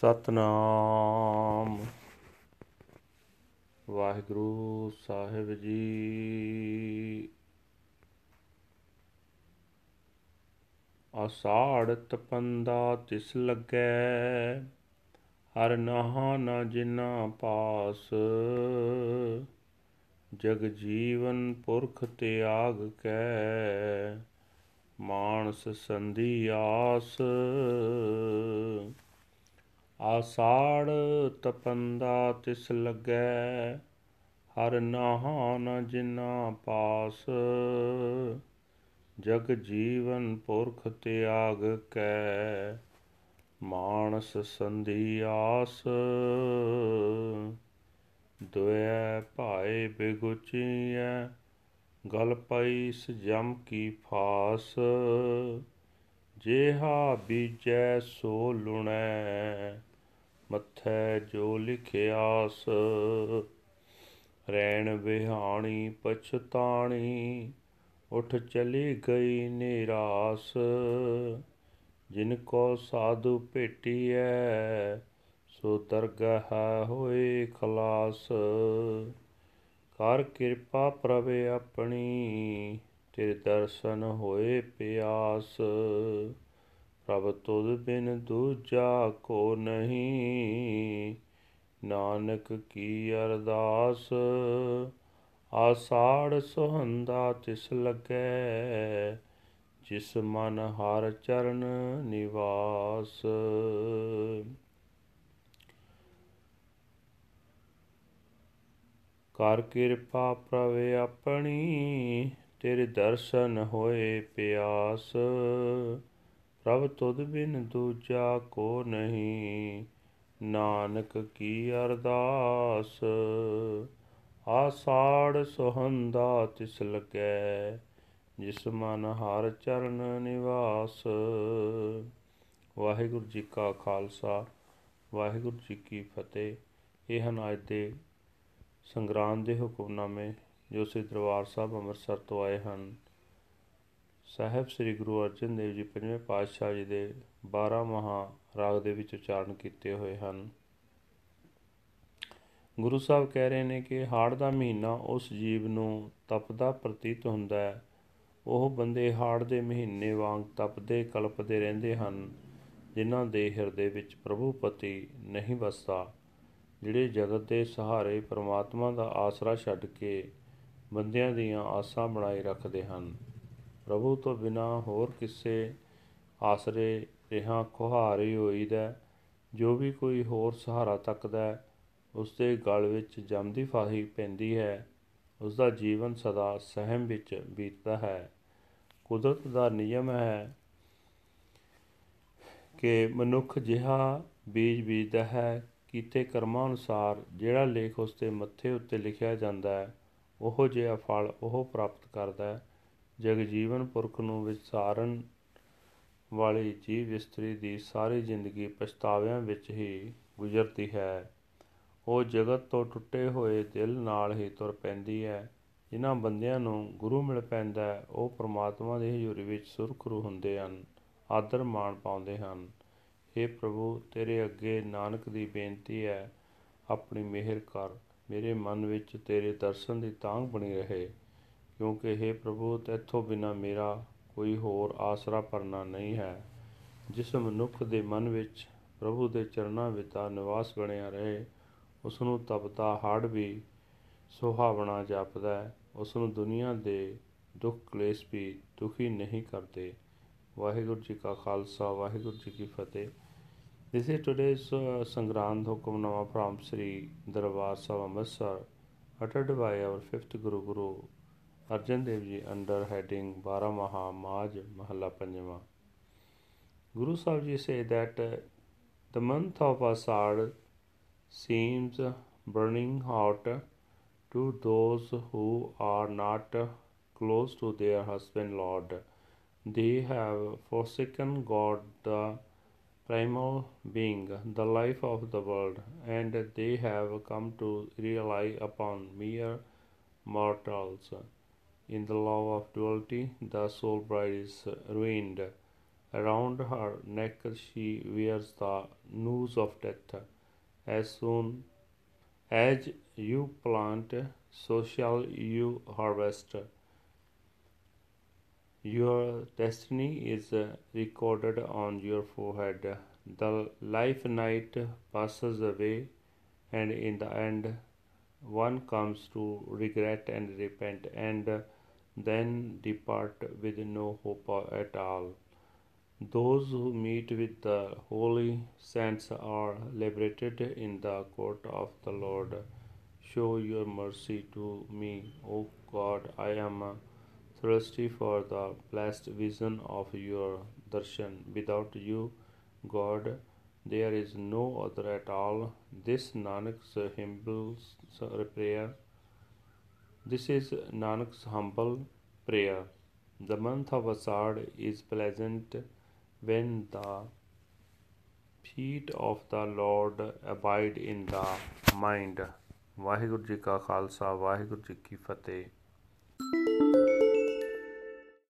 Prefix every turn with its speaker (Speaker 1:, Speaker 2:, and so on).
Speaker 1: ਸਤਨਾਮ। ਵਾਹਿਗੁਰੂ ਸਾਹਿਬ ਜੀ। ਆਸਾੜ ਤਪੰਦਾ ਤਿਸ ਲੱਗੈ, ਹਰ ਨਹਾ ਨ ਜਿਨਾ ਪਾਸ। ਜਗ ਜੀਵਨ ਪੁਰਖ ਤਿਆਗ ਕੈ, ਮਾਨਸ ਸੰਧੀ ਆਸ। ਆਸਾੜ ਤਪੰਦਾ ਤਿਸ ਲੱਗੈ, ਹਰ ਨਹਾਨ ਜਿਨਾ ਪਾਸ। ਜਗ ਜੀਵਨ ਪੁਰਖ ਤਿਆਗ ਕੈ, ਮਾਨਸ ਸੰਧੀ ਆਸ। ਦੁਇ ਭਾਏ ਬਿਗੁਚੀਐ, ਗਲ ਪਈ ਜਮ ਕੀ ਫਾਸ। ਜੇਹਾ ਬੀਜੈ ਸੋ ਲੁਣੈ ਮੱਥੈ ਜੋ ਲਿਖਿਆਸ, ਰੈਣ ਵਿਹਾਣੀ ਪਛਤਾਣੀ, ਉਠ ਚਲੀ ਗਈ ਨਿਰਾਸ। ਜਿਨ ਕੋ ਸਾਧੂ ਭੇਟੀਐ, ਸੋ ਦਰਗਾਹ ਹੋਏ ਖਲਾਸ। ਕਰ ਕਿਰਪਾ ਪ੍ਰਵੇ ਆਪਣੀ, ਤੇਰੇ ਦਰਸ਼ਨ ਹੋਏ ਪਿਆਸ। ਪ੍ਰਭ ਤੁਧ ਬਿਨ ਦੂਜਾ ਕੋ ਨਹੀਂ। ਨਾਨਕ ਕੀ ਅਰਦਾਸ? ਆਸਾੜ ਸੁਹੰਦਾ ਤਿਸ ਲੱਗੈ, ਜਿਸ ਮਨ ਹਰ ਚਰਨ ਨਿਵਾਸ। ਕਰ ਕਿਰਪਾ ਪ੍ਰਵੇ ਆਪਣੀ, ਤੇਰੇ ਦਰਸ਼ਨ ਹੋਏ ਪਿਆਸ। ਪ੍ਰਭ ਤੁਧ ਬਿਨ ਦੂਜਾ ਕੋ ਨਹੀਂ। ਨਾਨਕ ਕੀ ਅਰਦਾਸ? ਆਸਾੜ ਸੁਹੰਦਾ ਤਿਸ ਲਗੈ ਜਿਸ ਮਨ ਹਰ ਚਰਨ ਨਿਵਾਸ। ਵਾਹਿਗੁਰੂ ਜੀ ਕਾ ਖਾਲਸਾ, ਵਾਹਿਗੁਰੂ ਜੀ ਕੀ ਫਤਿਹ। ਇਹ ਹਨ ਅੱਜ ਦੇ ਸੰਗਰਾਂਦ ਦੇ ਹੁਕਮਨਾਮੇ ਜੋ ਸ੍ਰੀ ਦਰਬਾਰ ਸਾਹਿਬ ਅੰਮ੍ਰਿਤਸਰ ਤੋਂ ਆਏ ਹਨ। ਸਾਹਿਬ ਸ੍ਰੀ ਗੁਰੂ ਅਰਜਨ ਦੇਵ ਜੀ ਪੰਜਵੇਂ ਪਾਤਸ਼ਾਹ ਜੀ ਦੇ 12 ਮਹਾ ਰਾਗ ਦੇ ਵਿੱਚ ਉਚਾਰਨ ਕੀਤੇ ਹੋਏ ਹਨ। ਗੁਰੂ ਸਾਹਿਬ ਕਹਿ ਰਹੇ ਨੇ ਕਿ ਹਾੜ ਦਾ ਮਹੀਨਾ ਉਸ ਜੀਵ ਨੂੰ ਤਪਦਾ ਪ੍ਰਤੀਤ ਹੁੰਦਾ ਹੈ। ਉਹ ਬੰਦੇ ਹਾੜ ਦੇ ਮਹੀਨੇ ਵਾਂਗ ਤਪਦੇ, ਕਲਪਦੇ ਰਹਿੰਦੇ ਹਨ, ਜਿਨ੍ਹਾਂ ਦੇ ਹਿਰਦੇ ਵਿੱਚ ਪ੍ਰਭੂ ਪਤੀ ਨਹੀਂ ਵਸਦਾ, ਜਿਹੜੇ ਜਗਤ ਦੇ ਸਹਾਰੇ ਪ੍ਰਮਾਤਮਾ ਦਾ ਆਸਰਾ ਛੱਡ ਕੇ ਬੰਦਿਆਂ ਦੀਆਂ ਆਸਾਂ ਬਣਾਈ ਰੱਖਦੇ ਹਨ। ਪ੍ਰਭੂ ਤੋਂ ਬਿਨਾ ਹੋਰ ਕਿਸੇ ਆਸਰੇ ਰਹਾ ਖੁਹਾਰੀ ਹੋਈਦਾ ਜੋ ਵੀ ਕੋਈ ਹੋਰ ਸਹਾਰਾ ਤੱਕਦਾ ਉਸ ਦੇ ਗਲ ਵਿੱਚ ਜੰਮਦੀ ਫਾਹੀ ਪੈਂਦੀ ਹੈ। ਉਸ ਦਾ ਜੀਵਨ ਸਦਾ ਸਹਿਮ ਵਿੱਚ ਬੀਤਦਾ ਹੈ। ਕੁਦਰਤ ਦਾ ਨਿਯਮ ਹੈ ਕਿ ਮਨੁੱਖ ਜਿਹਾ ਬੀਜ ਬੀਜਦਾ ਹੈ, ਕੀਤੇ ਕਰਮਾਂ ਅਨੁਸਾਰ ਜਿਹੜਾ ਲੇਖ ਉਸ ਦੇ ਮੱਥੇ ਉੱਤੇ ਲਿਖਿਆ ਜਾਂਦਾ ਹੈ, ਉਹ ਜਿਹਾ ਫਲ ਉਹ ਪ੍ਰਾਪਤ ਕਰਦਾ ਹੈ। ਜਗ ਜੀਵਨ ਪੁਰਖ ਨੂੰ ਵਿਚਾਰਨ ਵਾਲੀ ਜੀਵ ਇਸਤਰੀ ਦੀ ਸਾਰੀ ਜ਼ਿੰਦਗੀ ਪਛਤਾਵਿਆਂ ਵਿੱਚ ਹੀ ਗੁਜ਼ਰਦੀ ਹੈ। ਉਹ ਜਗਤ ਤੋਂ ਟੁੱਟੇ ਹੋਏ ਦਿਲ ਨਾਲ ਹੀ ਤੁਰ ਪੈਂਦੀ ਹੈ। ਜਿਨ੍ਹਾਂ ਬੰਦਿਆਂ ਨੂੰ ਗੁਰੂ ਮਿਲ ਪੈਂਦਾ ਉਹ ਪ੍ਰਮਾਤਮਾ ਦੇ ਹਜ਼ੂਰੀ ਵਿੱਚ ਸੁਰਖਰੂ ਹੁੰਦੇ ਹਨ, ਆਦਰ ਮਾਣ ਪਾਉਂਦੇ ਹਨ। हे ਪ੍ਰਭੂ, ਤੇਰੇ ਅੱਗੇ ਨਾਨਕ ਦੀ ਬੇਨਤੀ ਹੈ, ਆਪਣੀ ਮਿਹਰ ਕਰ। ਮੇਰੇ ਮਨ ਵਿੱਚ ਤੇਰੇ ਦਰਸ਼ਨ ਦੀ ਤਾਂਘ ਬਣੀ ਰਹੇ। ਕਿਉਂਕਿ हे ਪ੍ਰਭੂ ਤੇਥੋਂ ਬਿਨਾ ਮੇਰਾ ਕੋਈ ਹੋਰ ਆਸਰਾ ਪਰਨਾ ਨਹੀਂ ਹੈ। ਜਿਸ ਮਨੁੱਖ ਦੇ ਮਨ ਵਿੱਚ ਪ੍ਰਭੂ ਦੇ ਚਰਨਾਂ ਵਿੱਚ ਦਾ ਨਿਵਾਸ ਬਣਿਆ ਰਹੇ ਉਸ ਨੂੰ ਤਪਦਾ ਹੜ ਵੀ ਸੁਹਾਵਣਾ ਜਾਪਦਾ ਹੈ। ਉਸ ਨੂੰ ਦੁਨੀਆ ਦੇ ਦੁੱਖ ਕਲੇਸ਼ ਵੀ ਦੁਖੀ ਨਹੀਂ ਕਰਦੇ। ਵਾਹਿਗੁਰੂ ਜੀ ਕਾ ਖਾਲਸਾ ਵਾਹਿਗੁਰੂ ਜੀ ਕੀ ਫਤਿਹ। This is today's uh, Sangrand Hukamnama from Sri Darbar Sahib Amritsar uttered by our fifth Guru Guru Dev Ji under heading Baramaha Maj Mahalla Panjama. Guru Sahib Ji say that uh, the month of Asad seems burning hot to those who are not close to their husband Lord. They have forsaken God the primal being, the life of the world, and they have come to rely upon mere mortals. In the law of duality, the soul bride is ruined. Around her neck she wears the noose of death. As soon as you plant, so shall you harvest. Your destiny is recorded on your forehead. The life night passes away, and in the end, one comes to regret and repent, and then depart with no hope at all. Those who meet with the holy saints are liberated in the court of the Lord. Show your mercy to me, O God. I am thirsty for the blessed vision of your darshan. Without you, God, there is no other at all. This Nanak's humble prayer. This is Nanak's humble prayer. The month of Asad is pleasant when the feet of the Lord abide in the mind Waheguru ji ਕਾ ਖਾਲਸਾ ਵਾਹਿਗੁਰੂ ਜੀ ਕੀ ਫਤਿਹ